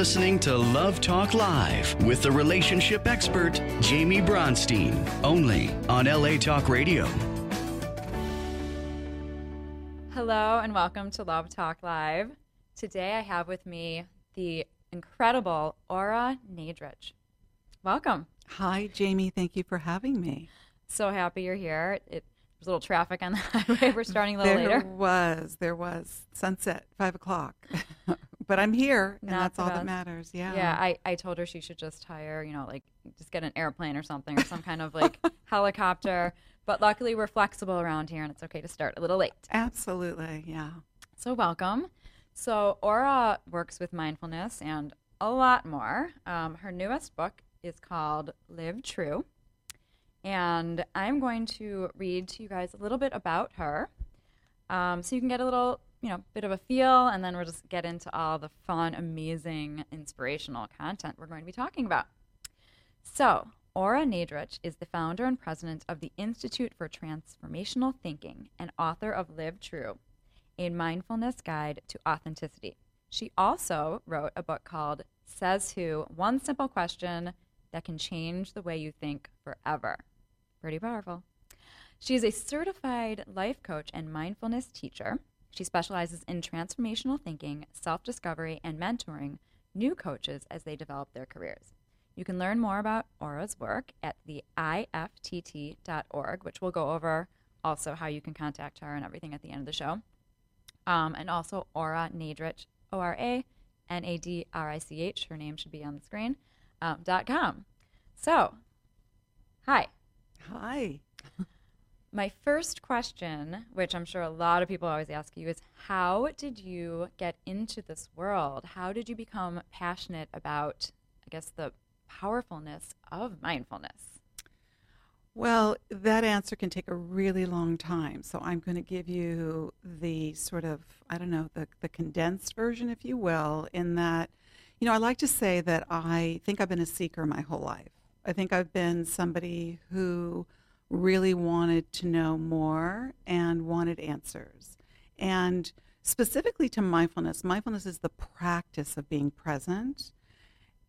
You're listening to Love Talk Live with the relationship expert, Jaime Bronstein, only on LA Talk Radio. Hello and welcome to Love Talk Live. Today I have with me the incredible Ora Nadrich. Welcome. Hi, Jaime. Thank you for having me. So happy you're here. It, there's a little traffic on the highway. We're starting a little there later. There was. There was. Sunset, 5 o'clock. but I'm here, and Not that's all that matters. Yeah. Yeah, I, I told her she should just hire, you know, like just get an airplane or something or some kind of like helicopter. But luckily we're flexible around here and it's okay to start a little late. Absolutely. Yeah. So welcome. So Ora works with mindfulness and a lot more. Um, her newest book is called Live True. And I'm going to read to you guys a little bit about her um, so you can get a little, you know, bit of a feel, and then we'll just get into all the fun, amazing, inspirational content we're going to be talking about. So, Ora Nadrich is the founder and president of the Institute for Transformational Thinking and author of Live True, a mindfulness guide to authenticity. She also wrote a book called Says Who One Simple Question That Can Change the Way You Think Forever. Pretty powerful. She is a certified life coach and mindfulness teacher. She specializes in transformational thinking, self discovery, and mentoring new coaches as they develop their careers. You can learn more about Ora's work at the IFTT.org, which we'll go over also how you can contact her and everything at the end of the show. Um, and also Aura Nadrich, O R A N A D R I C H, her name should be on the screen, um, dot com. So, hi. Hi. My first question, which I'm sure a lot of people always ask you, is how did you get into this world? How did you become passionate about, I guess, the powerfulness of mindfulness? Well, that answer can take a really long time. So I'm going to give you the sort of, I don't know, the, the condensed version, if you will, in that, you know, I like to say that I think I've been a seeker my whole life. I think I've been somebody who really wanted to know more and wanted answers. And specifically to mindfulness, mindfulness is the practice of being present.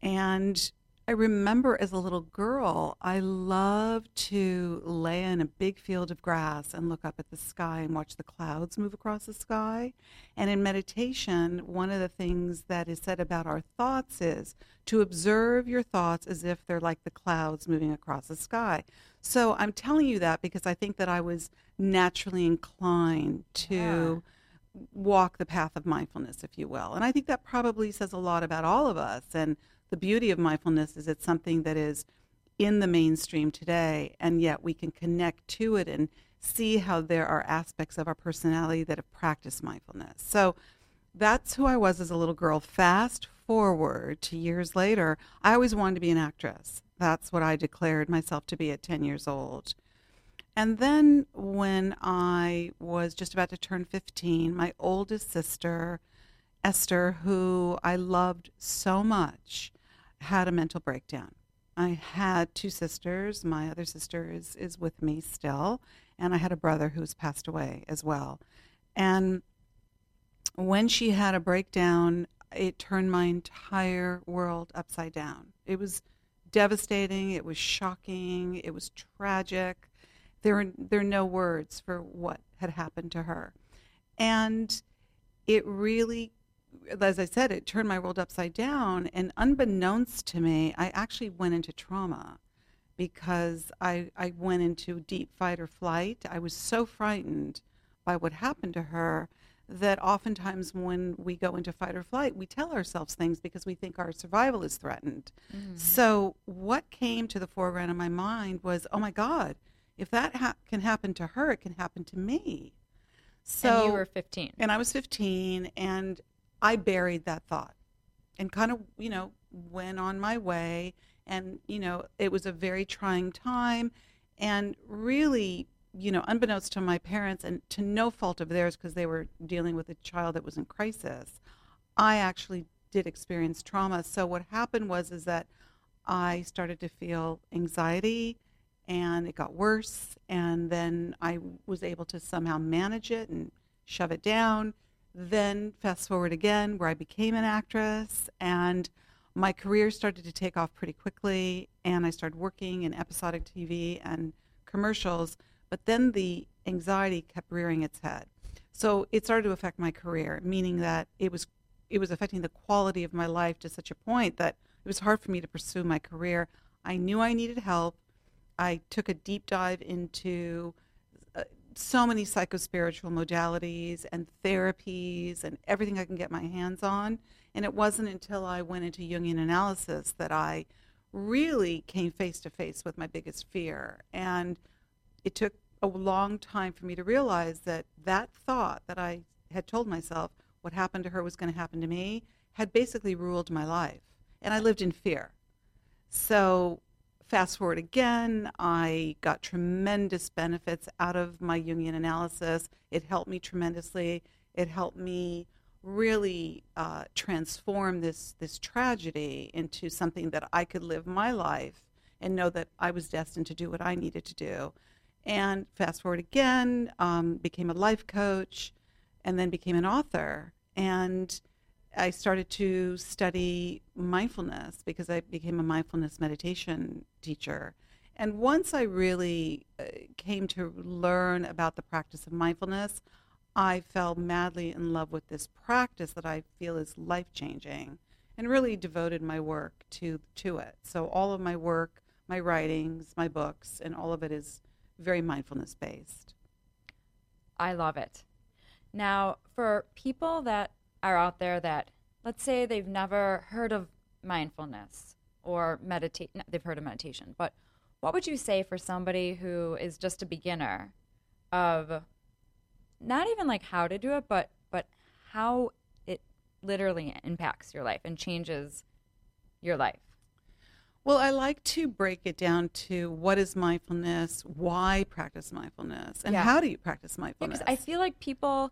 And I remember as a little girl, I loved to lay in a big field of grass and look up at the sky and watch the clouds move across the sky. And in meditation, one of the things that is said about our thoughts is to observe your thoughts as if they're like the clouds moving across the sky. So I'm telling you that because I think that I was naturally inclined to walk the path of mindfulness, if you will. And I think that probably says a lot about all of us. And the beauty of mindfulness is it's something that is in the mainstream today, and yet we can connect to it and see how there are aspects of our personality that have practiced mindfulness. So that's who I was as a little girl. Fast forward to years later, I always wanted to be an actress. That's what I declared myself to be at 10 years old. And then when I was just about to turn 15, my oldest sister, Esther, who I loved so much, had a mental breakdown. I had two sisters. My other sister is, is with me still, and I had a brother who's passed away as well. And when she had a breakdown, it turned my entire world upside down. It was devastating, it was shocking, it was tragic. There are, there are no words for what had happened to her. And it really as I said, it turned my world upside down. And unbeknownst to me, I actually went into trauma because I, I went into deep fight or flight. I was so frightened by what happened to her that oftentimes when we go into fight or flight, we tell ourselves things because we think our survival is threatened. Mm-hmm. So, what came to the foreground of my mind was, oh my God, if that ha- can happen to her, it can happen to me. So, and you were 15. and I was 15, and I buried that thought and kind of, you know, went on my way. And, you know, it was a very trying time. And really, you know, unbeknownst to my parents and to no fault of theirs because they were dealing with a child that was in crisis, I actually did experience trauma. So what happened was is that I started to feel anxiety and it got worse and then I was able to somehow manage it and shove it down Then fast forward again, where I became an actress, and my career started to take off pretty quickly, and I started working in episodic TV and commercials. But then the anxiety kept rearing its head, so it started to affect my career, meaning that it was it was affecting the quality of my life to such a point that it was hard for me to pursue my career. I knew I needed help. I took a deep dive into so many psychospiritual modalities and therapies and everything I can get my hands on. And it wasn't until I went into Jungian analysis that I really came face to face with my biggest fear. And it took a long time for me to realize that that thought that I had told myself what happened to her was going to happen to me had basically ruled my life. And I lived in fear. So, fast forward again, I got tremendous benefits out of my Jungian analysis. It helped me tremendously. It helped me really uh, transform this, this tragedy into something that I could live my life and know that I was destined to do what I needed to do. And fast forward again, um, became a life coach, and then became an author. And I started to study mindfulness because I became a mindfulness meditation teacher. And once I really uh, came to learn about the practice of mindfulness, I fell madly in love with this practice that I feel is life changing and really devoted my work to, to it. So, all of my work, my writings, my books, and all of it is very mindfulness based. I love it. Now, for people that are out there that, let's say they've never heard of mindfulness or meditate, they've heard of meditation, but what would you say for somebody who is just a beginner of not even like how to do it, but but how it literally impacts your life and changes your life? Well, I like to break it down to what is mindfulness, why practice mindfulness, and yeah. how do you practice mindfulness? Yeah, I feel like people,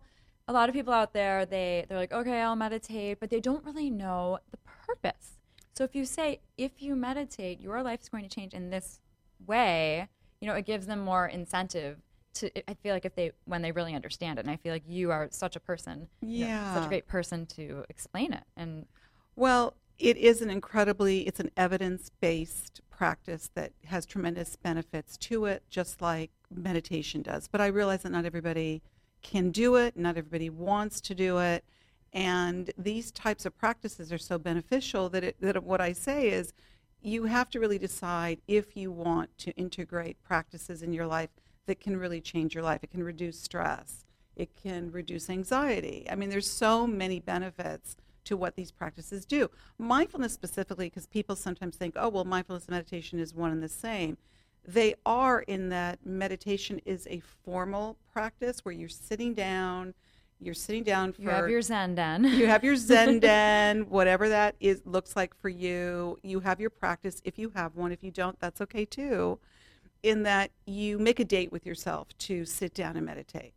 a lot of people out there, they they're like, okay, I'll meditate, but they don't really know the purpose. So if you say, if you meditate, your life is going to change in this way, you know, it gives them more incentive to. I feel like if they when they really understand it, and I feel like you are such a person, yeah, you know, such a great person to explain it and. Well, it is an incredibly it's an evidence-based practice that has tremendous benefits to it just like meditation does but i realize that not everybody can do it not everybody wants to do it and these types of practices are so beneficial that it, that what i say is you have to really decide if you want to integrate practices in your life that can really change your life it can reduce stress it can reduce anxiety i mean there's so many benefits to what these practices do. Mindfulness specifically, because people sometimes think, oh, well, mindfulness and meditation is one and the same. They are in that meditation is a formal practice where you're sitting down, you're sitting down for you have your zen den. You have your zen den whatever that is looks like for you. You have your practice if you have one. If you don't that's okay too in that you make a date with yourself to sit down and meditate.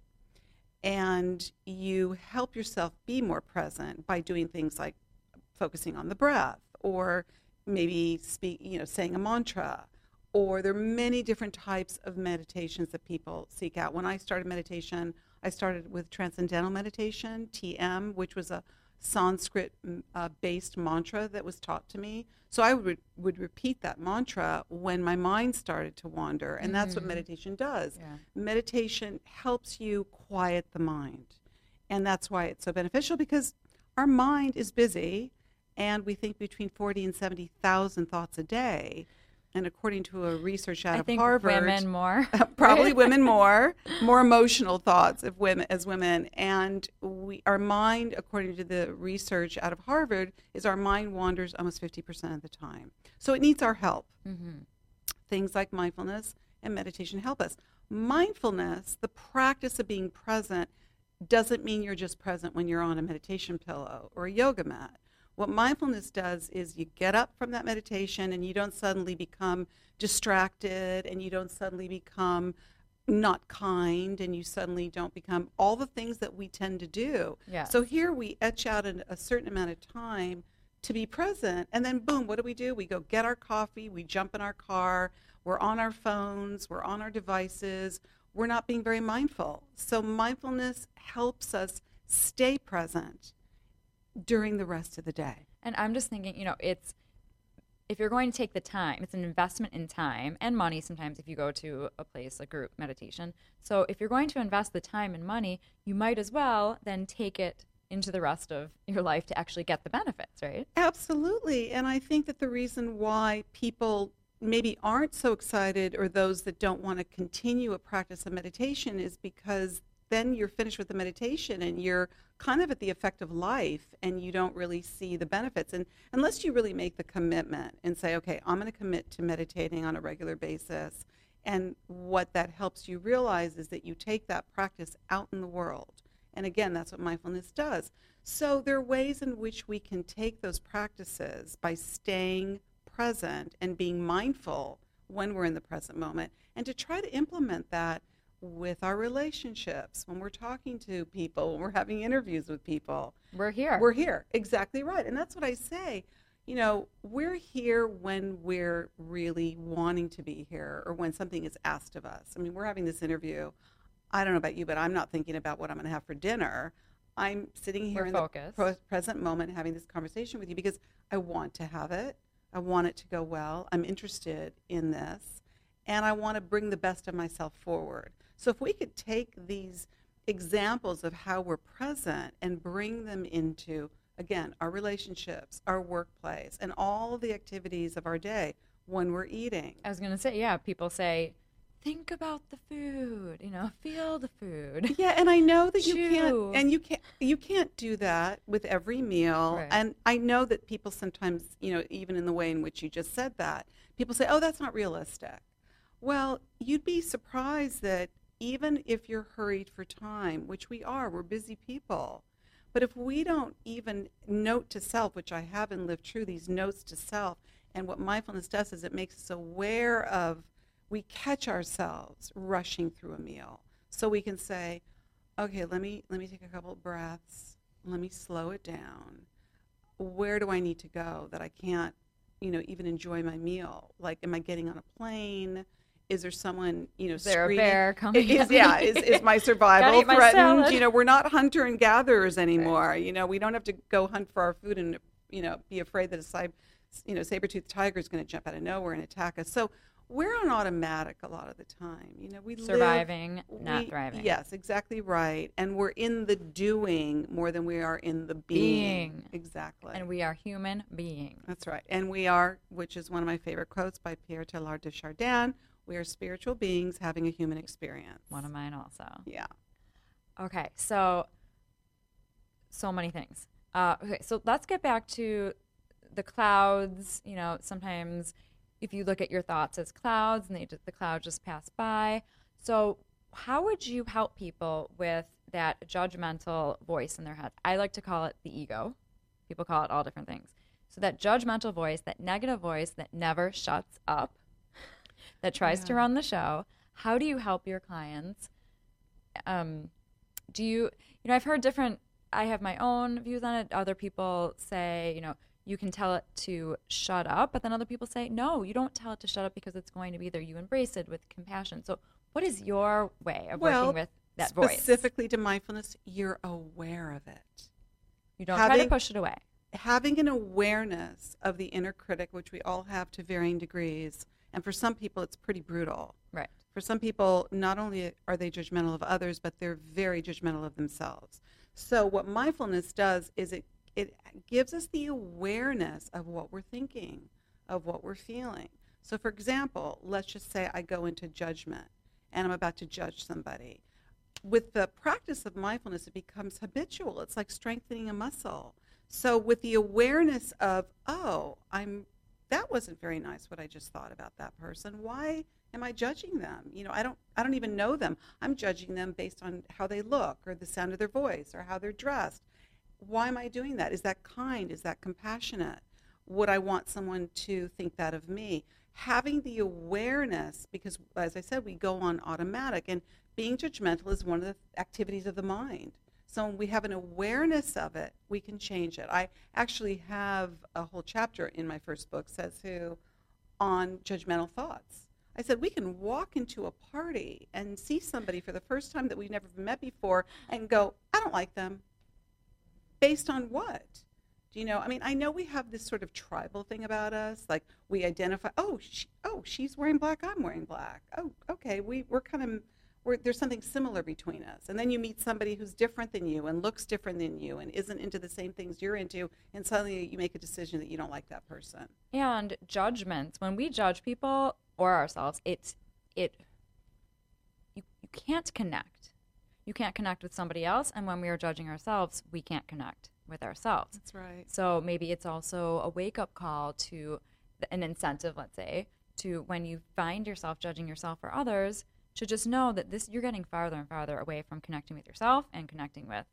And you help yourself be more present by doing things like focusing on the breath or maybe speak you know saying a mantra or there are many different types of meditations that people seek out when i started meditation i started with transcendental meditation tm which was a Sanskrit uh, based mantra that was taught to me. So I would, would repeat that mantra when my mind started to wander. And mm-hmm. that's what mm-hmm. meditation does. Yeah. Meditation helps you quiet the mind. And that's why it's so beneficial because our mind is busy and we think between 40 and 70,000 thoughts a day and according to a research out I of think Harvard, women more, probably women more, more emotional thoughts of women as women, and we, our mind, according to the research out of Harvard, is our mind wanders almost fifty percent of the time. So it needs our help. Mm-hmm. Things like mindfulness and meditation help us. Mindfulness, the practice of being present, doesn't mean you're just present when you're on a meditation pillow or a yoga mat what mindfulness does is you get up from that meditation and you don't suddenly become distracted and you don't suddenly become not kind and you suddenly don't become all the things that we tend to do. Yeah. So here we etch out an, a certain amount of time to be present and then boom, what do we do? We go get our coffee, we jump in our car, we're on our phones, we're on our devices, we're not being very mindful. So mindfulness helps us stay present during the rest of the day. And I'm just thinking, you know, it's if you're going to take the time, it's an investment in time and money sometimes if you go to a place like group meditation. So if you're going to invest the time and money, you might as well then take it into the rest of your life to actually get the benefits, right? Absolutely. And I think that the reason why people maybe aren't so excited or those that don't want to continue a practice of meditation is because then you're finished with the meditation and you're kind of at the effect of life and you don't really see the benefits. And unless you really make the commitment and say, okay, I'm going to commit to meditating on a regular basis. And what that helps you realize is that you take that practice out in the world. And again, that's what mindfulness does. So there are ways in which we can take those practices by staying present and being mindful when we're in the present moment and to try to implement that with our relationships, when we're talking to people, when we're having interviews with people. We're here. We're here. Exactly right. And that's what I say. You know, we're here when we're really wanting to be here or when something is asked of us. I mean, we're having this interview. I don't know about you, but I'm not thinking about what I'm going to have for dinner. I'm sitting here We're in focused. the present moment having this conversation with you because I want to have it. I want it to go well. I'm interested in this. And I want to bring the best of myself forward. So if we could take these examples of how we're present and bring them into, again, our relationships, our workplace, and all the activities of our day when we're eating. I was going to say, yeah, people say, think about the food, you know, feel the food. Yeah, and I know that you can't, and you can't, you can't do that with every meal. Right. And I know that people sometimes, you know, even in the way in which you just said that, people say, "Oh, that's not realistic." Well, you'd be surprised that even if you're hurried for time, which we are, we're busy people. But if we don't even note to self, which I have in Live True, these notes to self, and what mindfulness does is it makes us aware of, we catch ourselves rushing through a meal. So we can say, okay, let me, let me take a couple breaths. Let me slow it down. Where do I need to go that I can't, you know, even enjoy my meal? Like, am I getting on a plane? Is there someone, you know, Is there a screaming? bear coming Is, yeah, is, is my survival my threatened? salad. You know, we're not hunter and gatherers anymore. You know, we don't have to go hunt for our food and you know be afraid that a sab- you know saber-toothed tiger is going to jump out of nowhere and attack us. So we're on automatic a lot of the time. You know, we live- Surviving, not we- thriving. Yes, exactly right. And we're in the doing more than we are in the being. Being. Exactly. And we are human beings. That's right. And we are, which is one of my favorite quotes by Pierre Teilhard de Chardin, we are spiritual beings having a human experience. One of mine also. Yeah. Okay, so so many things. Uh, okay, so let's get back to the clouds. You know, sometimes if you look at your thoughts as clouds and they just, the clouds just pass by. So, how would you help people with that judgmental voice in their head? I like to call it the ego. People call it all different things. So that judgmental voice, that negative voice that never shuts up, that tries to run the show. How do you help your clients? Um, do you, you know, I've heard different, I have my own views on it. Other people say, you know, you can tell it to shut up, but then other people say, no, you don't tell it to shut up because it's going to be there. You embrace it with compassion. So, what is your way of Well, working with that voice? Specifically to mindfulness, you're aware of it. You don't try to push it away. Having an awareness of the inner critic, which we all have to varying degrees, and for some people it's pretty brutal. Right. For some people, not only are they judgmental of others, but they're very judgmental of themselves. So what mindfulness does is it it gives us the awareness of what we're thinking, of what we're feeling. So for example, let's just say I go into judgment and I'm about to judge somebody. With the practice of mindfulness, it becomes habitual. It's like strengthening a muscle. So with the awareness of, oh, I'm that wasn't very nice what I just thought about that person. Why am I judging them? You know, I don't I don't even know them. I'm judging them based on how they look or the sound of their voice or how they're dressed. Why am I doing that? Is that kind? Is that compassionate? Would I want someone to think that of me? Having the awareness, because as I said, we go on automatic, and being judgmental is one of the activities of the mind. So when we have an awareness of it, we can change it. I actually have a whole chapter in my first book, Says Who, on judgmental thoughts. I said we can walk into a party and see somebody for the first time that we've never met before and go, I don't like them. based on what? Do you know? I mean, I know we have this sort of tribal thing about us. Like we identify, oh, she, oh, she's wearing black, I'm wearing black. Oh, okay, we we're kind of we're, there's something similar between us. And then you meet somebody who's different than you and looks different than you and isn't into the same things you're into, and suddenly you make a decision that you don't like that person. And judgments. When we judge people or ourselves, it's it. You you can't connect. You can't connect with somebody else, and when we are judging ourselves, we can't connect with ourselves. That's right. So maybe it's also a wake up call to an incentive, let's say, to when you find yourself judging yourself or others, to just know that this you're getting farther and farther away from connecting with yourself and connecting with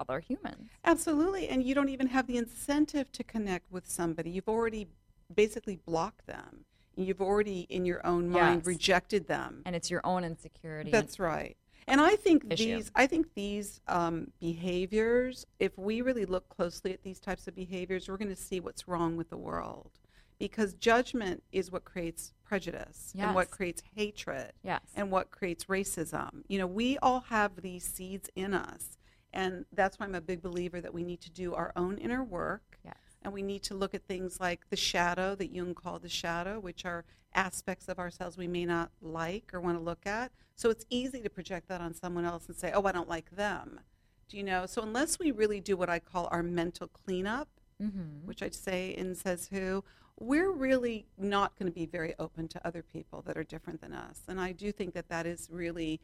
other humans. Absolutely. And you don't even have the incentive to connect with somebody. You've already basically blocked them. You've already, in your own mind, Yes. rejected them. And it's your own insecurity. That's right. And I think Issue. these, I think these um, behaviors, if we really look closely at these types of behaviors, we're going to see what's wrong with the world, because judgment is what creates prejudice and what creates hatred yes. and what creates racism. You know, we all have these seeds in us, and that's why I'm a big believer that we need to do our own inner work yes. and we need to look at things like the shadow that Jung called the shadow, which are aspects of ourselves we may not like or want to look at. So it's easy to project that on someone else and say, oh, I don't like them. Do you know? So unless we really do what I call our mental cleanup, Mm-hmm. which I say in Says Who, we're really not going to be very open to other people that are different than us. And I do think that that is really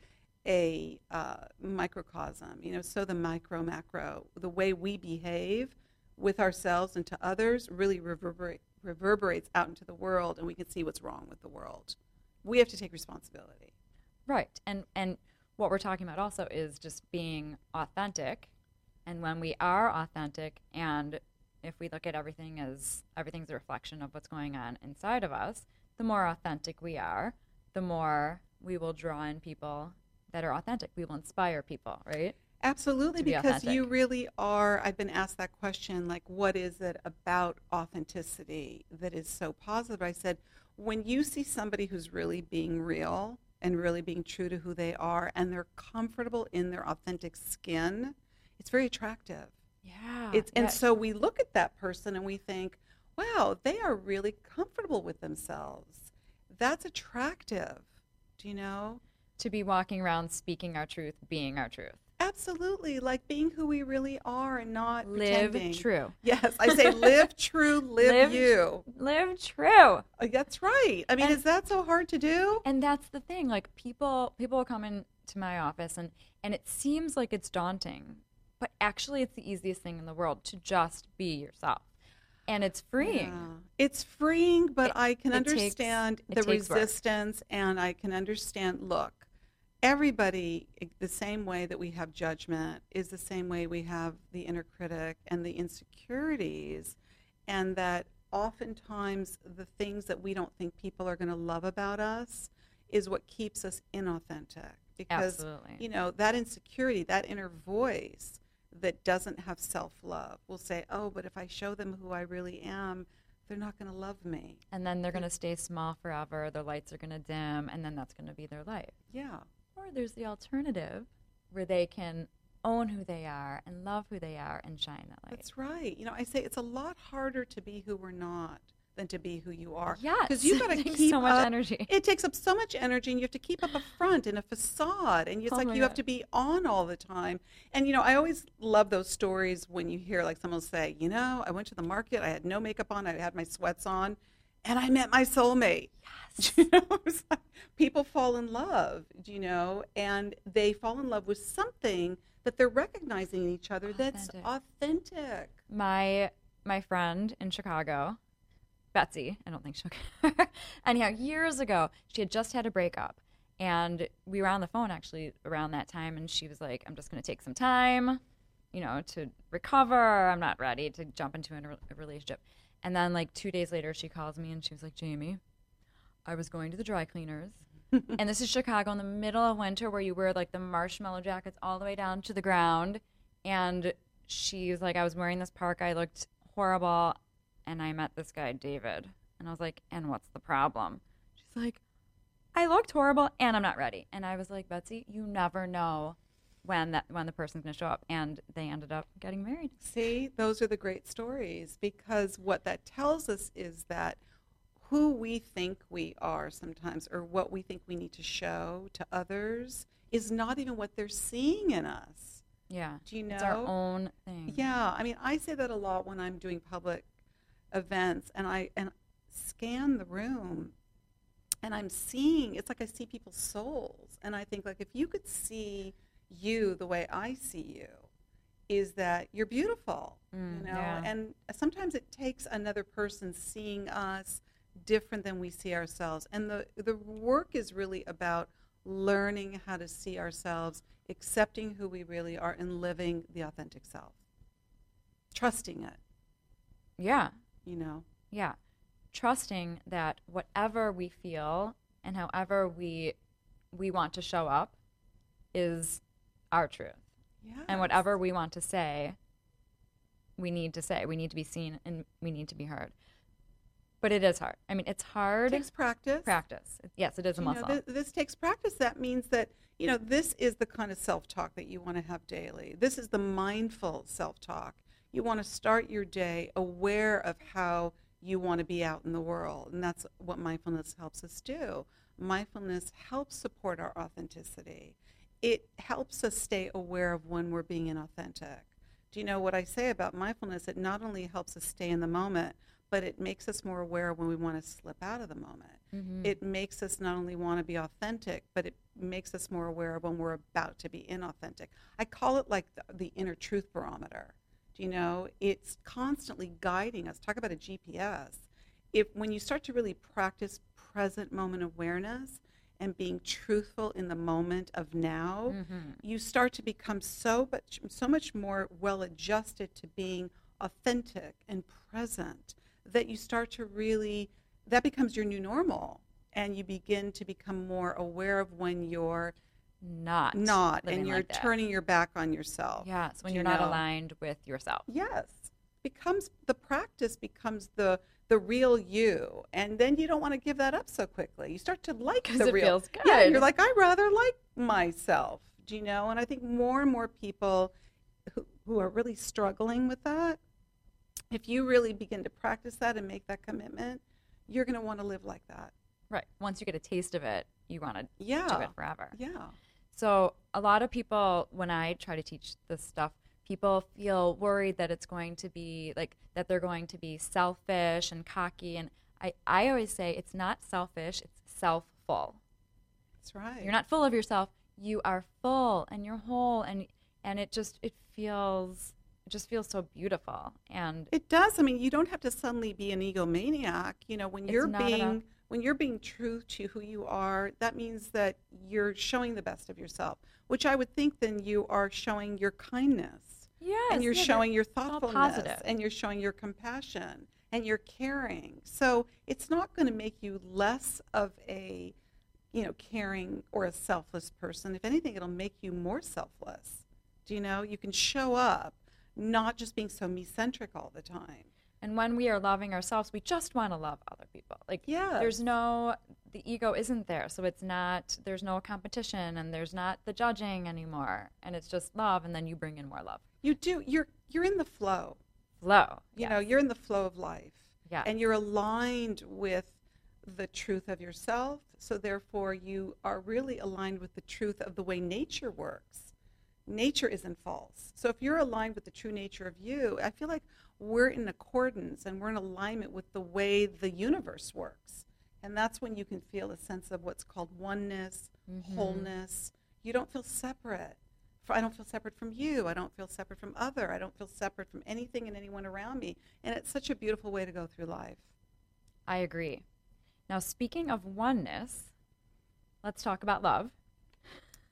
a uh, microcosm, you know, so the micro, macro, the way we behave with ourselves and to others really reverberate, reverberates out into the world, and we can see what's wrong with the world. We have to take responsibility. Right. And and what we're talking about also is just being authentic. And when we are authentic and if we look at everything as everything's a reflection of what's going on inside of us, the more authentic we are, the more we will draw in people that are authentic. We will inspire people, right? Absolutely, be because you really are. I've been asked that question, like, what is it about authenticity that is so positive? I said, when you see somebody who's really being real and really being true to who they are, and they're comfortable in their authentic skin, it's very attractive. Yeah. It's and so we look at that person and we think, wow, they are really comfortable with themselves. That's attractive. Do you know? to be walking around speaking our truth, being our truth. Absolutely, like being who we really are and not Live pretending. true. Yes, I say live true, live, Live you. Live true. Uh, That's right. I mean, And- is that so hard to do? And that's the thing. Like people people will come into my office and and it seems like it's daunting, but actually it's the easiest thing in the world to just be yourself. And it's freeing. Yeah. It's freeing, but It- I can it takes- understand the takes work. resistance and I can understand look, everybody eh, the same way that we have judgment is the same way we have the inner critic and the insecurities and that oftentimes the things that we don't think people are going to love about us is what keeps us inauthentic because Absolutely. you know that insecurity that inner voice that doesn't have self-love will say oh but if i show them who i really am they're not going to love me And then they're going to stay small forever. Their lights are going to dim and then that's going to be their life. yeah Or there's the alternative where they can own who they are and love who they are and shine that light. that's right you know i say it's a lot harder to be who we're not than to be who you are Yeah, because you've got to keep so much up- energy. it takes up so much energy and you have to keep up a front and a facade and it's Oh like you have to be on all the time and you know i always love those stories when you hear like someone say you know i went to the market i had no makeup on i had my sweats on and i met my soulmate Yes. you know like people fall in love you know and they fall in love with something that they're recognizing in each other that's Authentic. authentic my my friend in Chicago, Betsy, I don't think she'll Anyhow, years ago, she had just had a breakup. And we were on the phone actually around that time and she was like, I'm just gonna take some time, you know, to recover. I'm not ready to jump into a, a relationship. And then like two days later she calls me and she was like, Jaime, I was going to the dry cleaners. and this is Chicago in the middle of winter where you wear like the marshmallow jackets all the way down to the ground. And she's like, I was wearing this park. I looked horrible. And I met this guy, David. And I was like, and what's the problem? She's like, I looked horrible and I'm not ready. And I was like, Betsy, you never know when that when the person's going to show up, and they ended up getting married. See, those are the great stories because what that tells us is that who we think we are sometimes or what we think we need to show to others is not even what they're seeing in us. Yeah, Do you know? it's our own thing. Yeah, I mean, I say that a lot when I'm doing public events, and I and scan the room, and I'm seeing. It's like I see people's souls, and I think like if you could see you the way I see you, is that you're beautiful, Mm, you know. yeah. And sometimes it takes another person seeing us different than we see ourselves, and the the work is really about learning how to see ourselves, accepting who we really are, and living the authentic self. Trusting it, yeah, you know. yeah. Trusting that whatever we feel and however we we want to show up is our truth. Yeah. and whatever we want to say, we need to say. We need to be seen and we need to be heard. But it is hard. I mean, it's hard. takes practice. practice. Yes, it is a You know, muscle. this takes practice. That means that you know this is the kind of self-talk that you want to have daily. This is the mindful self-talk. You want to start your day aware of how you want to be out in the world, and that's what mindfulness helps us do. Mindfulness helps support our authenticity. It helps us stay aware of when we're being inauthentic. Do you know what I say about mindfulness? It not only helps us stay in the moment, but it makes us more aware when we want to slip out of the moment. Mm-hmm. It makes us not only want to be authentic, but it makes us more aware when we're about to be inauthentic. I call it like the, the inner truth barometer. You know? It's constantly guiding us. Talk about a GPS. If when you start to really practice present moment awareness and being truthful in the moment of now, Mm-hmm. you start to become so much so much more well adjusted to being authentic and present that you start to really that becomes your new normal and you begin to become more aware of when you're Not. not and you're like turning your back on yourself. Yes, when you're you not know? aligned with yourself. Yes. Becomes the practice becomes the the real you. And then you don't want to give that up so quickly. You start to like the it real feels Yeah, you're like, I rather like myself. Do you know? And I think more and more people who, who are really struggling with that, if you really begin to practice that and make that commitment, you're going to want to live like that. Right. Once you get a taste of it, you want to Yeah. do it forever. Yeah. So a lot of people, when I try to teach this stuff, people feel worried that it's going to be like that they're going to be selfish and cocky. And I, I always say it's not selfish, it's self-full. That's right. You're not full of yourself. You are full and you're whole and and it just it feels it just feels so beautiful. And It does. I mean, you don't have to suddenly be an egomaniac. You know, when you're being enough. When you're being true to who you are, that means that you're showing the best of yourself. Which I would think then you are showing your kindness yes, and you're yeah, showing your thoughtfulness and you're showing your compassion and you're caring. So it's not going to make you less of a you know caring or a selfless person. If anything, it'll make you more selfless. Do you know? You can show up not just being so me-centric all the time. And when we are loving ourselves, we just want to love other people. Like Yes. there's no the ego isn't there. So it's not there's no competition and there's not the judging anymore. And it's just love and then you bring in more love. You do. You're you're in the flow. Flow. You know, you're in the flow of life. Yeah. And you're aligned with the truth of yourself. So therefore you are really aligned with the truth of the way nature works. Nature isn't false. So if you're aligned with the true nature of you, I feel like we're in accordance and we're in alignment with the way the universe works. And that's when you can feel a sense of what's called oneness, wholeness. You don't feel separate. I don't feel separate from you. I don't feel separate from other. I don't feel separate from anything and anyone around me. And it's such a beautiful way to go through life. I agree. Now speaking of oneness, let's talk about love.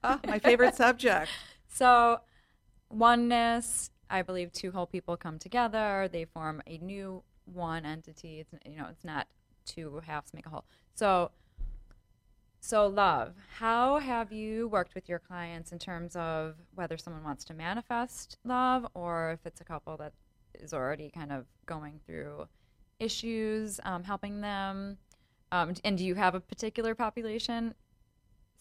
Ah, my favorite subject. So, oneness, I believe two whole people come together, they form a new one entity. It's you know, it's not two halves make a whole. So so love, how have you worked with your clients in terms of whether someone wants to manifest love or if it's a couple that is already kind of going through issues, um, helping them? Um, and do you have a particular population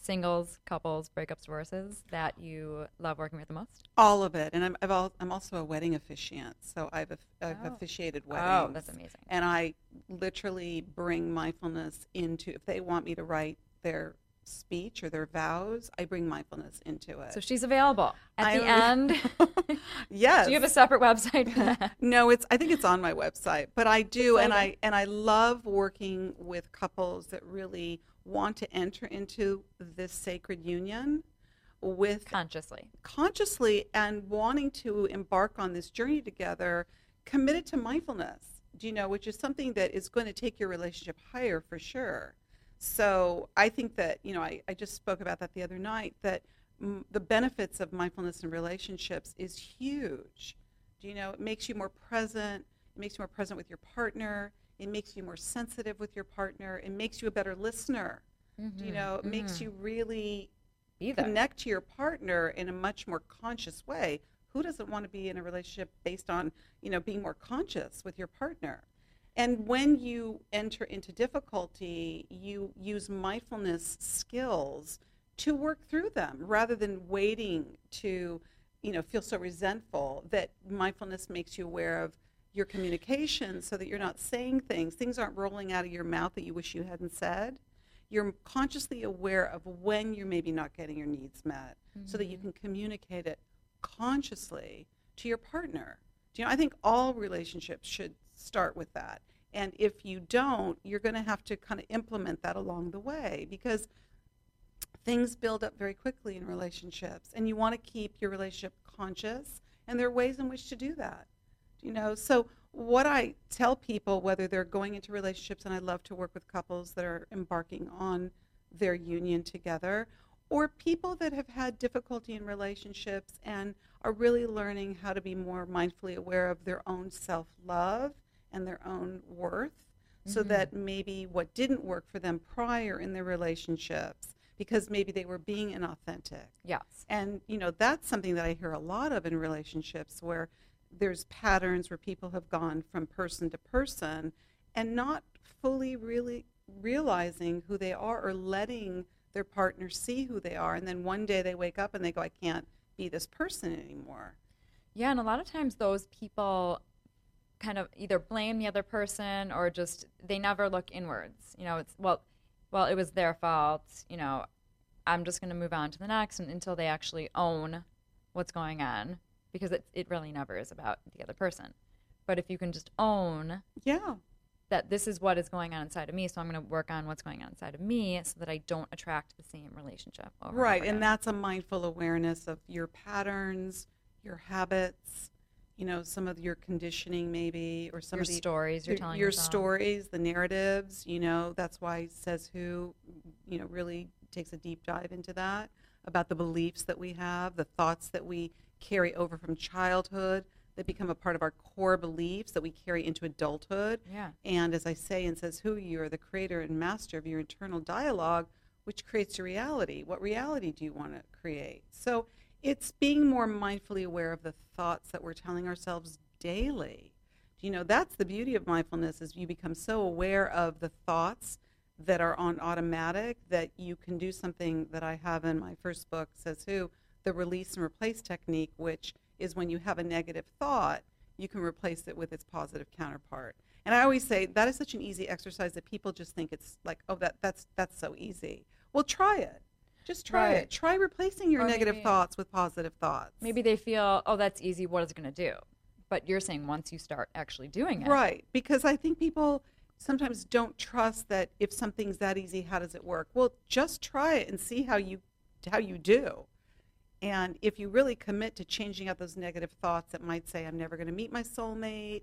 singles, couples, breakups, divorces that you love working with the most? All of it, and I'm I've al- I'm also a wedding officiant, so I've, I've Oh. officiated Oh, weddings. that's amazing. And I literally bring mindfulness into if they want me to write their speech or their vows, I bring mindfulness into it. So she's available at I- the end. yes. Do you have a separate website for that? no, it's I think it's on my website, but I do and I and I love working with couples that really want to enter into this sacred union with Consciously. consciously and wanting to embark on this journey together, committed to mindfulness, do you know, which is something that is going to take your relationship higher for sure. So I think that, you know, I, I just spoke about that the other night, that mm, the benefits of mindfulness in relationships is huge. Do you know, it makes you more present, it makes you more present with your partner, it makes you more sensitive with your partner, it makes you a better listener. Do you know, it makes you really Be there. connect to your partner in a much more conscious way. Who doesn't want to be in a relationship based on, you know, being more conscious with your partner? And when you enter into difficulty, you use mindfulness skills to work through them rather than waiting to, you know, feel so resentful that mindfulness makes you aware of your communication so that you're not saying things. Things aren't rolling out of your mouth that you wish you hadn't said you're consciously aware of when you're maybe not getting your needs met so that you mm-hmm. can communicate it consciously to your partner. Do you know, I think all relationships should start with that. And if you don't, you're going to have to kind of implement that along the way because things build up very quickly in relationships and you want to keep your relationship conscious and there are ways in which to do that you know so what i tell people whether they're going into relationships and i love to work with couples that are embarking on their union together or people that have had difficulty in relationships and are really learning how to be more mindfully aware of their own self-love and their own worth so mm-hmm. that maybe what didn't work for them prior in their relationships because maybe they were being inauthentic Yes. and you know that's something that I hear a lot of in relationships where there's patterns where people have gone from person to person and not fully really realizing who they are or letting their partner see who they are and then one day they wake up and they go I can't be this person anymore. Yeah, and a lot of times those people kind of either blame the other person or just they never look inwards. You know, it's well, well, it was their fault. You know, I'm just going to move on to the next, and until they actually own what's going on, because it it really never is about the other person. But if you can just own Yeah. that this is what is going on inside of me, so I'm going to work on what's going on inside of me, so that I don't attract the same relationship. Over Right, and, over and that's a mindful awareness of your patterns, your habits, you know, some of your conditioning maybe, or some your of the stories you're your, telling your yourself. stories, the narratives. You know, that's why Says Who, you know, really takes a deep dive into that about the beliefs that we have, the thoughts that we carry over from childhood that become a part of our core beliefs that we carry into adulthood. Yeah. And as I say and Says Who, you are the creator and master of your internal dialogue, which creates your reality. What reality do you want to create? So it's being more mindfully aware of the thoughts that we're telling ourselves daily. You know, that's the beauty of mindfulness is you become so aware of the thoughts that are on automatic that you can do something that I have in my first book, Says Who, the release and replace technique, which is when you have a negative thought, you can replace it with its positive counterpart. And I always say that is such an easy exercise that people just think it's like, oh, that that's that's so easy. Well, try it. Just try Right. it. Try replacing your Or negative maybe- thoughts with positive thoughts. maybe they feel, oh, that's easy. What is it going to do? But you're saying once you start actually doing it, Right, because I think people sometimes don't trust that if something's that easy, how does it work? Well, just try it and see how you how you do. And if you really commit to changing out those negative thoughts that might say, I'm never going to meet my soulmate,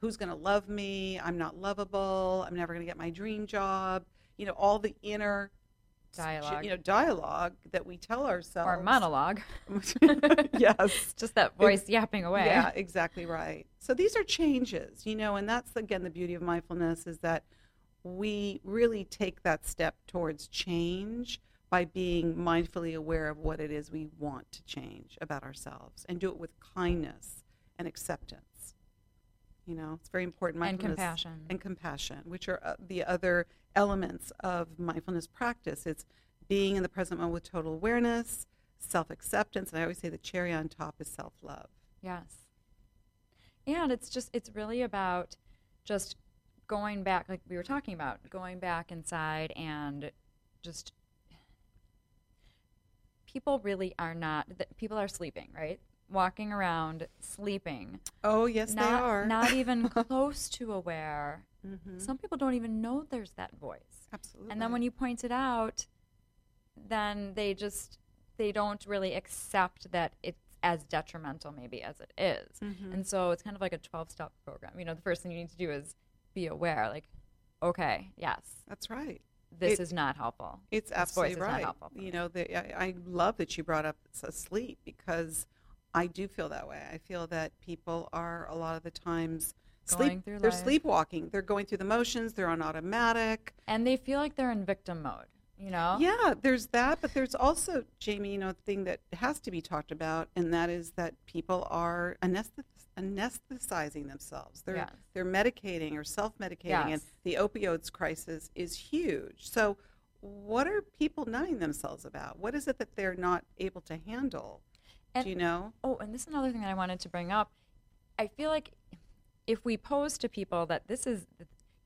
who's going to love me, I'm not lovable, I'm never going to get my dream job, you know, all the inner Dialogue. you know, dialogue that we tell ourselves. or monologue, yes. just that voice yapping away. Yeah, exactly right. So these are changes, you know, and that's again the beauty of mindfulness is that we really take that step towards change by being mindfully aware of what it is we want to change about ourselves and do it with kindness and acceptance. You know, it's very important. And compassion. And compassion, which are uh, the other elements of mindfulness practice. It's being in the present moment with total awareness, self acceptance, and I always say the cherry on top is self love. Yes. And it's just, it's really about just going back, like we were talking about, going back inside and just. People really are not, people are sleeping, right? Walking around, sleeping. Oh, yes, not, they are. Not even close to aware. Mhm. Some people don't even know there's that voice. Absolutely. And then when you point it out, then they just they don't really accept that it's as detrimental maybe as it is. Mhm. And so it's kind of like a 12 step program. You know, the first thing you need to do is be aware like okay, yes, That's right. this It- is not helpful. It's absolutely right. helpful You know, the, I, I love that you brought up sleep because I do feel that way. I feel that people are a lot of the times sleep. through They're life. sleepwalking. They're going through the motions. They're on automatic. And they feel like they're in victim mode, you know? Yeah, there's that, but there's also Jaime, you know, a thing that has to be talked about, and that is that people are anesthet- anesthetizing themselves. They're Yes. they're medicating or self-medicating, and the opioids crisis is huge. So, what are people numbing themselves about? What is it that they're not able to handle? And- Do you know? Oh, and this is another thing that I wanted to bring up. I feel like if we pose to people that this is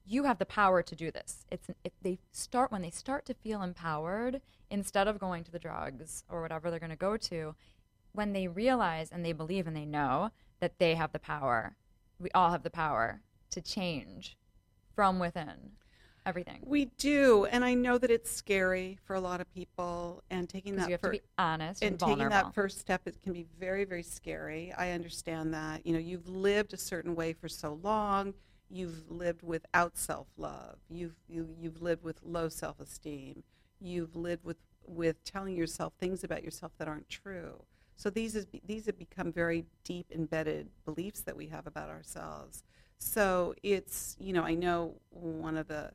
you have the power to do this. It's if they start when they start to feel empowered instead of going to the drugs or whatever they're going to go to, when they realize and they believe and they know that they have the power. We all have the power to change from within everything. We do, and I know that it's scary for a lot of people, and taking that you have fir- to be honest and, and taking that first step it can be very very scary. I understand that. You know you've lived a certain way for so long. You've lived without self-love. You've you, you've lived with low self-esteem. You've lived with with telling yourself things about yourself that aren't true. So these is these have become very deep embedded beliefs that we have about ourselves. So it's you know i know one of the,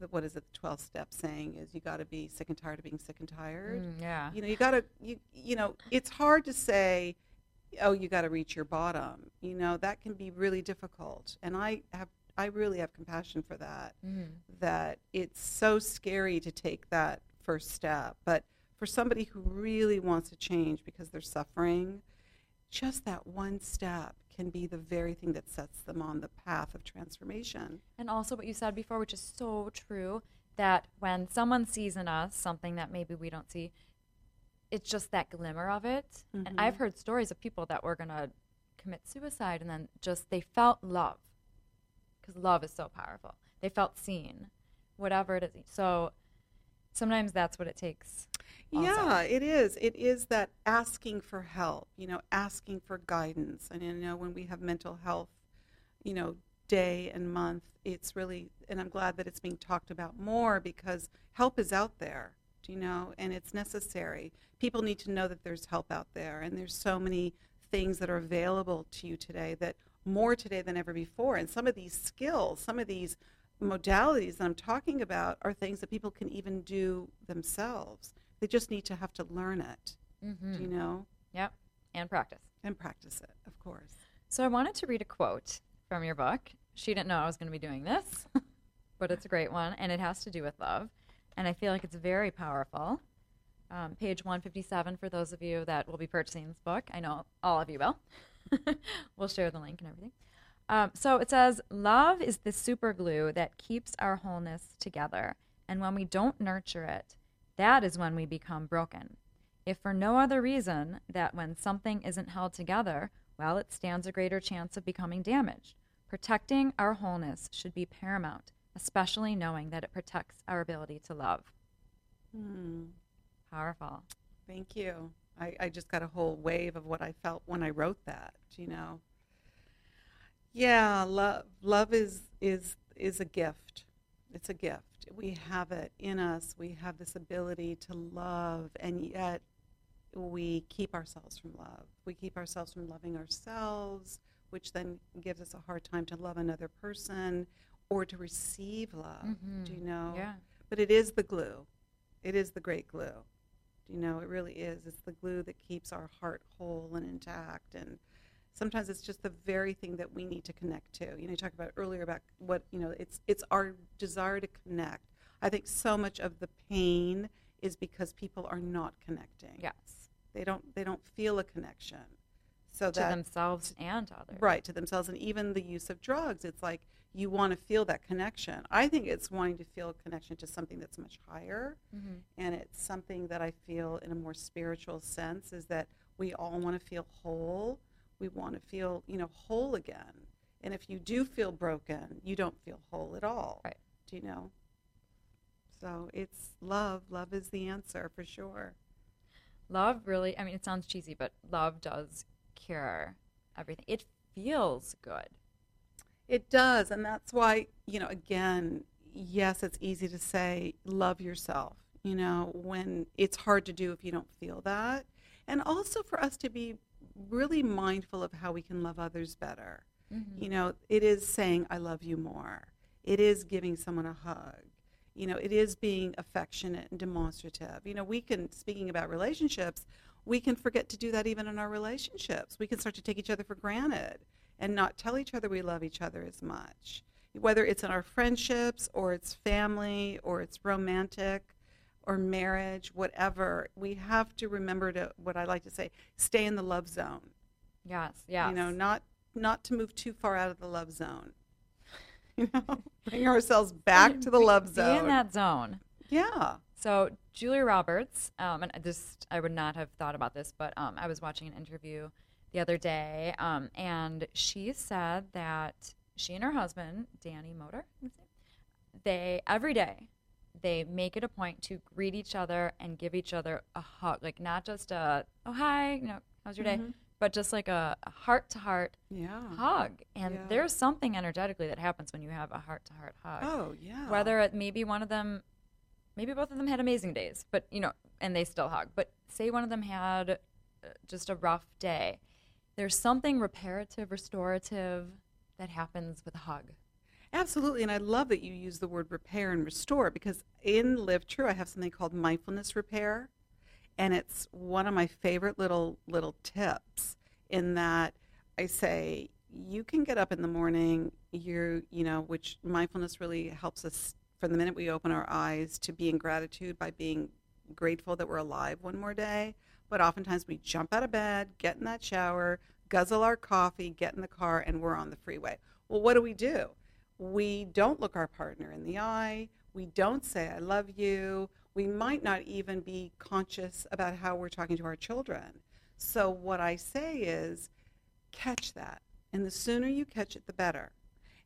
the what is it the 12 step saying is you got to be sick and tired of being sick and tired Mm, yeah. you know you gotta you you know it's hard to say oh you gotta reach your bottom you know that can be really difficult and i have i really have compassion for that Mhm. that it's so scary to take that first step but for somebody who really wants to change because they're suffering just that one step can be the very thing that sets them on the path of transformation And also what you said before, which is so true, that when someone sees in us something that maybe we don't see, it's just that glimmer of it. And mm-hmm. I've heard stories of people that were going to commit suicide and then just they felt love because love is so powerful. They felt seen, whatever it is. So sometimes that's what it takes. also. Yeah, it is. It is that asking for help, you know, asking for guidance. And I know when we have mental health, you know, day and month, it's really, and I'm glad that it's being talked about more because help is out there, you know, and it's necessary. People need to know that there's help out there, and there's so many things that are available to you today that more today than ever before. And some of these skills, some of these modalities that I'm talking about are things that people can even do themselves. They just need to have to learn it, Mm-hmm. do you know, Yep. And practice. and practice it, of course. So I wanted to read a quote from your book. She didn't know I was going to be doing this, but it's a great one, and it has to do with love. And I feel like it's very powerful. Um, page 157 for those of you that will be purchasing this book. I know all of you will. we'll share the link and everything. Um, so it says, Love is the super glue that keeps our wholeness together. And when we don't nurture it, that is when we become broken. If for no other reason that when something isn't held together, well, it stands a greater chance of becoming damaged. Protecting our wholeness should be paramount, especially knowing that it protects our ability to love. Hmm. Powerful. Thank you. I, I just got a whole wave of what I felt when I wrote that, you know. Yeah, love love is is is a gift. It's a gift. We have it in us. We have this ability to love and yet we keep ourselves from love. We keep ourselves from loving ourselves, which then gives us a hard time to love another person or to receive love. Mm-hmm. Do you know? Yeah. But it is the glue. It is the great glue. Do you know? It really is. It's the glue that keeps our heart whole and intact. And sometimes it's just the very thing that we need to connect to. You know, you talked about earlier about what you know. It's it's our desire to connect. I think so much of the pain is because people are not connecting. Yes. They don't they don't feel a connection. So To that themselves and others. right to themselves and even the use of drugs it's like you want to feel that connection i think it's wanting to feel a connection to something that's much higher Mhm. and it's something that i feel in a more spiritual sense is that we all want to feel whole we want to feel you know whole again and if you do feel broken you don't feel whole at all Right. do you know so it's love love is the answer for sure Love really, I mean, it sounds cheesy, but love does cure everything. It feels good. It does. And that's why, you know, again, yes, it's easy to say, love yourself, you know, when it's hard to do if you don't feel that. And also for us to be really mindful of how we can love others better. Mm-hmm. You know, it is saying, I love you more. It is giving someone a hug. You know, it is being affectionate and demonstrative. You know, we can, speaking about relationships, we can forget to do that even in our relationships. We can start to take each other for granted and not tell each other we love each other as much. Whether it's in our friendships or it's family or it's romantic or marriage, whatever, we have to remember to, what I like to say, stay in the love zone. Yes, yes. You know, not not to move too far out of the love zone. You know, bring ourselves back to the Be- love Be zone. in that zone. yeah. So Julia Roberts, um, and I just I would not have thought about this, but um, I was watching an interview the other day, um, and she said that she and her husband, Danny Moder, is his name? they every day they make it a point to greet each other and give each other a hug, like not just a oh hi, you know, how's your day, but just like a heart to heart hug. And Yeah. there's something energetically that happens when you have a heart to heart hug Oh, yeah. whether it maybe one of them maybe both of them had amazing days but you know and they still hug but say one of them had uh, just a rough day there's something reparative restorative that happens with a hug Absolutely, and I love that you use the word repair and restore because in Live True I have something called mindfulness repair, and it's one of my favorite little little tips. In that I say you can get up in the morning, you you know, which mindfulness really helps us from the minute we open our eyes to be in gratitude by being grateful that we're alive one more day. But oftentimes we jump out of bed, get in that shower, guzzle our coffee, get in the car, and we're on the freeway. Well, what do we do? We don't look our partner in the eye. We don't say, I love you. We might not even be conscious about how we're talking to our children. So, what I say is, catch that. And the sooner you catch it, the better.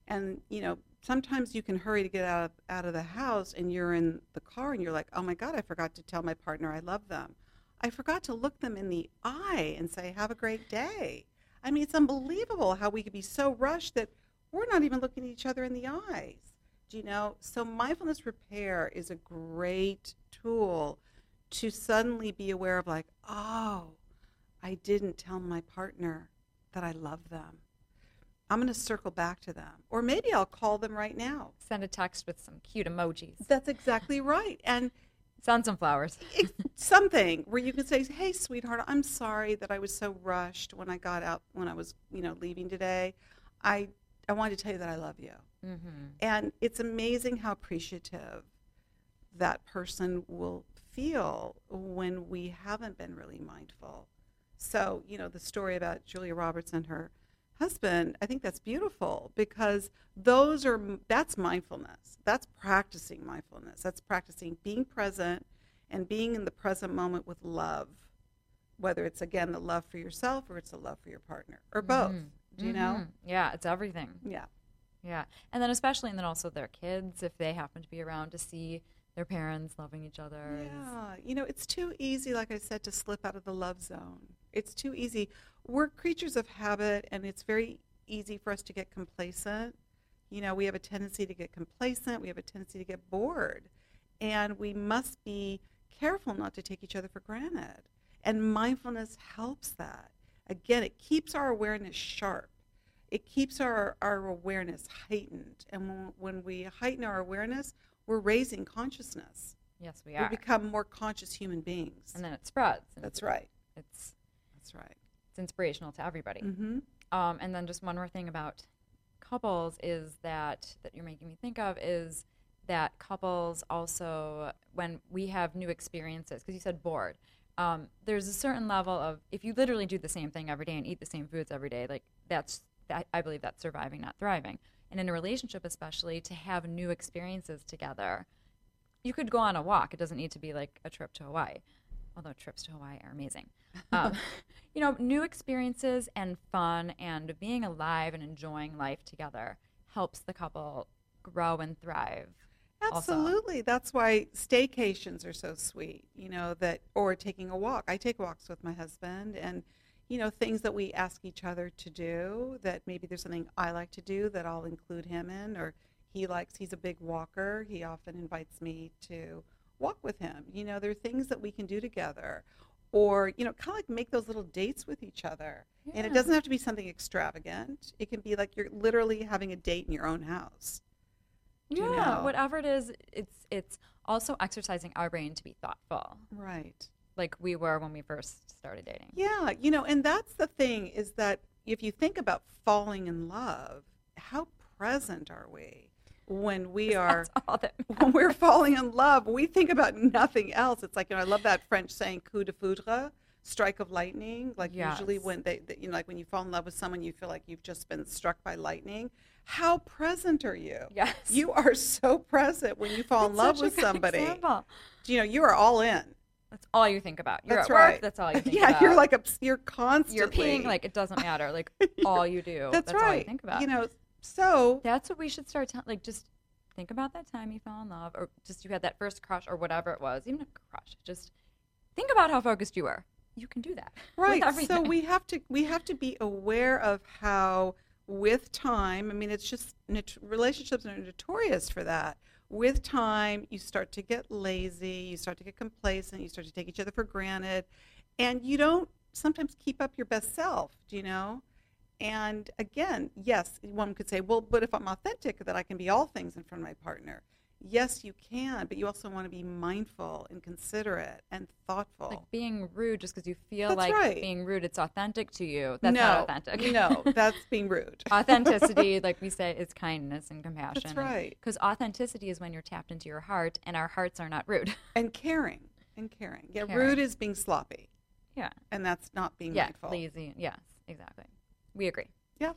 And, you know, sometimes you can hurry to get out of, out of the house and you're in the car and you're like, oh my God, I forgot to tell my partner I love them. I forgot to look them in the eye and say, have a great day. I mean, it's unbelievable how we could be so rushed that we're not even looking at each other in the eyes. Do you know? So mindfulness repair is a great tool to suddenly be aware of like, oh, I didn't tell my partner that I love them. I'm going to circle back to them. Or maybe I'll call them right now. send a text with some cute emojis That's exactly right. And send some flowers something where you can say, "Hey, sweetheart, I'm sorry that I was so rushed when I got out when I was, you know, leaving today. I I wanted to tell you that I love you." mm-hmm. And it's amazing how appreciative that person will feel when we haven't been really mindful. So, you know, the story about Julia Roberts and her husband, I think that's beautiful because those are that's mindfulness. That's practicing mindfulness. That's practicing being present and being in the present moment with love. Whether it's again the love for yourself or it's the love for your partner or both. Do you know? Mhm. yeah it's everything Yeah. yeah and then especially and then also their kids if they happen to be around to see their parents loving each other Yeah, you know, it's too easy, like I said, to slip out of the love zone. It's too easy. We're creatures of habit, and it's very easy for us to get complacent. You know, we have a tendency to get complacent, we have a tendency to get bored, and we must be careful not to take each other for granted. And mindfulness helps that. Again, it keeps our awareness sharp. It keeps our, our awareness heightened. And when, when we heighten our awareness, we're raising consciousness yes we are. we become more conscious human beings. and then it spreads That's right. it's That's right. it's inspirational to everybody Mm-hmm. Um, and then just one more thing about couples is that that you're making me think of is that couples also, when we have new experiences, because you said bored, um, there's a certain level of if you literally do the same thing every day and eat the same foods every day, like that's that, I believe that's surviving, not thriving. And in a relationship, especially, to have new experiences together, you could go on a walk. It doesn't need to be like a trip to Hawaii, although trips to Hawaii are amazing. Um, you know, new experiences and fun and being alive and enjoying life together helps the couple grow and thrive. Also. Absolutely. That's why staycations are so sweet, you know, that or taking a walk. I take walks with my husband and you know, things that we ask each other to do that maybe there's something I like to do that I'll include him in or he likes he's a big walker. He often invites me to walk with him. You know, there are things that we can do together or, you know, kind of like make those little dates with each other. And it doesn't have to be something extravagant. It can be like you're literally having a date in your own house. Yeah, you know? whatever it is, it's it's also exercising our brain to be thoughtful, Right. like we were when we first started dating. Yeah, you know, and that's the thing is that if you think about falling in love, how present are we when we are That's all that when we're falling in love? We think about nothing else. It's like you know, I love that French saying "coup de foudre," strike of lightning. Like usually when they, they, you know, like when you fall in love with someone, you feel like you've just been struck by lightning. How present are you? Yes. You are so present when you fall in love with somebody. example. You know, you are all in. That's all you think about. You're That's at right. work. That's all you think about. yeah, about. you're like a, you're constantly. you're peeing. Like it doesn't matter. Like all you do. That's, That's, right. all you think about. You know, so That's what we should start. Tell- like just think about that time you fell in love, or just you had that first crush, or whatever it was. Even a crush. Just think about how focused you were. You can do that. right. So we have to we have to be aware of how with time. I mean, it's just relationships are notorious for that. With time, you start to get lazy, you start to get complacent, you start to take each other for granted, and you don't sometimes keep up your best self. Do you know? And again, yes, one could say, well, but if I'm authentic, that I can be all things in front of my partner. Yes, you can, but you also want to be mindful and considerate and thoughtful. like being rude just because you feel That's like right. being rude. It's authentic to you. That's no, not authentic. no, that's being rude. authenticity, like we say, is kindness and compassion. That's right. Because authenticity is when you're tapped into your heart, and our hearts are not rude. and caring and caring. Yeah, Caring. rude is being sloppy, yeah. and that's not being Yeah. mindful. Lazy. Yes. Exactly. We agree. Yeah.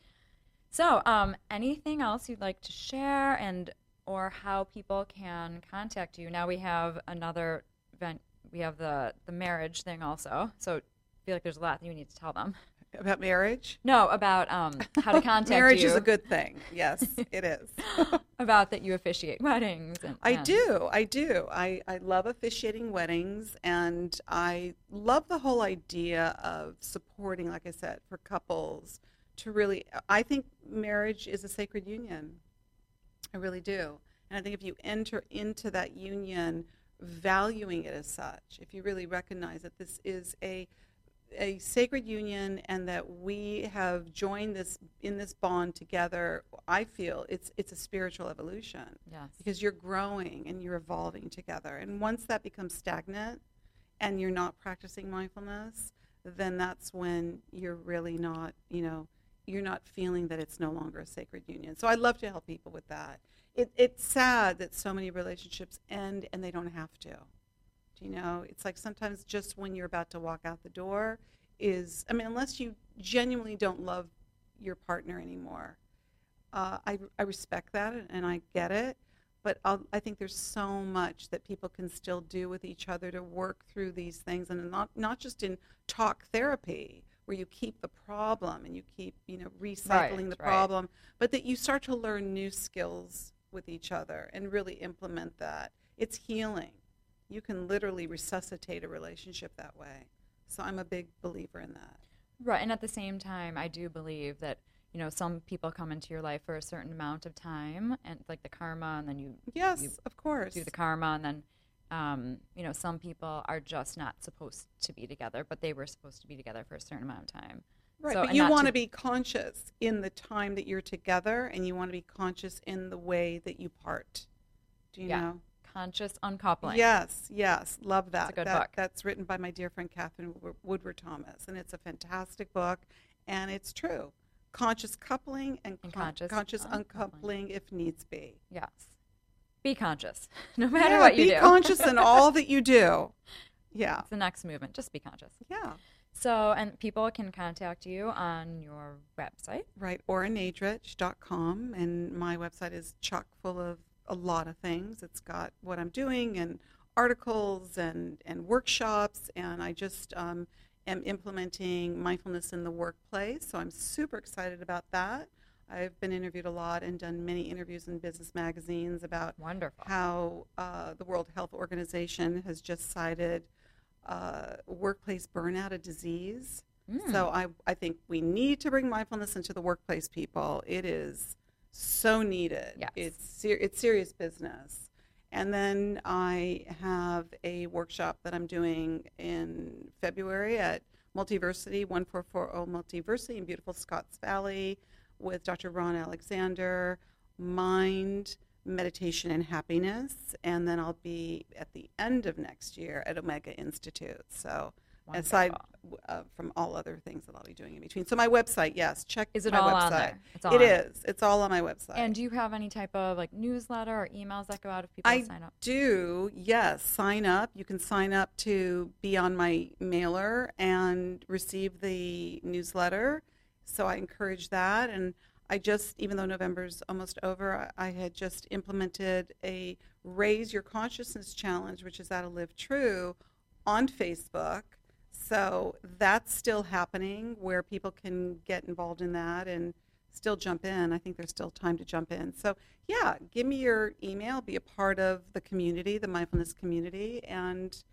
So, um, anything else you'd like to share, and or how people can contact you? Now we have another event. We have the the marriage thing also. So, I feel like there's a lot that you need to tell them. About marriage. No, about um, how to contact you. marriage you. is a good thing. Yes, it is. about that you officiate weddings. And, I and- do. I do. I, I love officiating weddings and I love the whole idea of supporting, like I said, for couples to really, I think marriage is a sacred union. I really do. And I think if you enter into that union valuing it as such, if you really recognize that this is a a sacred union and that we have joined this in this bond together, I feel it's it's a spiritual evolution Yes. because you're growing and you're evolving together. And once that becomes stagnant and you're not practicing mindfulness, then that's when you're really not, you know, you're not feeling that it's no longer a sacred union. So I love to help people with that. It, it's sad that so many relationships end and they don't have to. Do you know? It's like sometimes just when you're about to walk out the door is, I mean, unless you genuinely don't love your partner anymore, uh, I, I respect that and- I get it. But I'll, I think there's so much that people can still do with each other to work through these things, and not not just in talk therapy where you keep the problem and you keep you know recycling the right. problem, but that you start to learn new skills with each other and really implement that. It's healing. You can literally resuscitate a relationship that way. So I'm a big believer in that. Right, and at the same time, I do believe that you know some people come into your life for a certain amount of time, and it's like the karma, and then you Yes, You of course. do the karma, and then um, you know some people are just not supposed to be together, but they were supposed to be together for a certain amount of time. Right, So- but you want to- be conscious in the time that you're together, and you want to be conscious in the way that you part. Do you Yeah. know? Conscious uncoupling. Yes, yes, love that. a good That- book. That's written by my dear friend Katherine Woodward Thomas, and it's a fantastic book, and it's true. Conscious coupling and, And con- conscious conscious uncoupling. uncoupling if needs be. Yes. Be conscious, no matter Yeah, what you be do. Be conscious in all that you do. Yeah. it's the next movement. Just be conscious. Yeah. So, and people can contact you on your website. Right. OraNadrich.com. And my website is chock full of a lot of things. It's got what I'm doing and articles and, and workshops. And I just um, am implementing mindfulness in the workplace. So I'm super excited about that. I've been interviewed a lot and done many interviews in business magazines about Wonderful. how uh, the World Health Organization has just cited uh, workplace burnout a disease. So I, I think we need to bring mindfulness into the workplace, people. It is so needed. Yes. It's, ser- it's serious business. And then I have a workshop that I'm doing in February at Multiversity, 1440 Multiversity in beautiful Scotts Valley with Dr. Ron Alexander, Mind, Meditation, and Happiness. And then I'll be at the end of next year at Omega Institute. So aside uh, from all other things that I'll be doing in between. So my website, yes, check Is it my all website. on there? It's all It is. It's all on my website. And do you have any type of like newsletter or emails that go out if people I sign up? do, yes. Sign up. You can sign up to be on my mailer and receive the newsletter. So I encourage that. And I just, even though November's almost over, I I had just implemented a Raise Your Consciousness Challenge, which is out of Live True, on Facebook. So that's still happening where people can get involved in that and still jump in. I think there's still time to jump in. So, yeah, give me your email, be a part of the community, the mindfulness community, and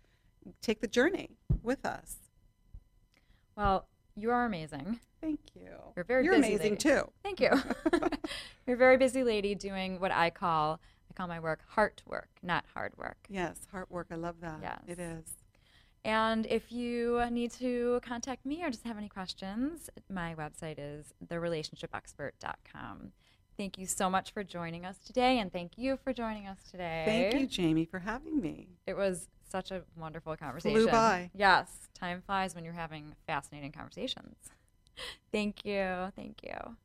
take the journey with us. Well, you are amazing. Thank you. You're very You're amazing lady. too. Thank you. You're a very busy lady doing what I call I call my work heart work, not hard work. Yes, heart work. I love that. Yes. It is. And if you need to contact me or just have any questions, my website is therelationshipexpert.com. Thank you so much for joining us today, and thank you for joining us today. Thank you, Jaime, for having me. It was such a wonderful conversation. by. Yes, time flies when you're having fascinating conversations. Thank you. Thank you.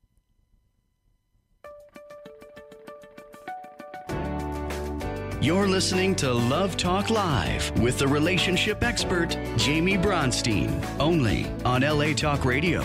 You're listening to Love Talk Live with the relationship expert, Jaime Bronstein, only on LA Talk Radio.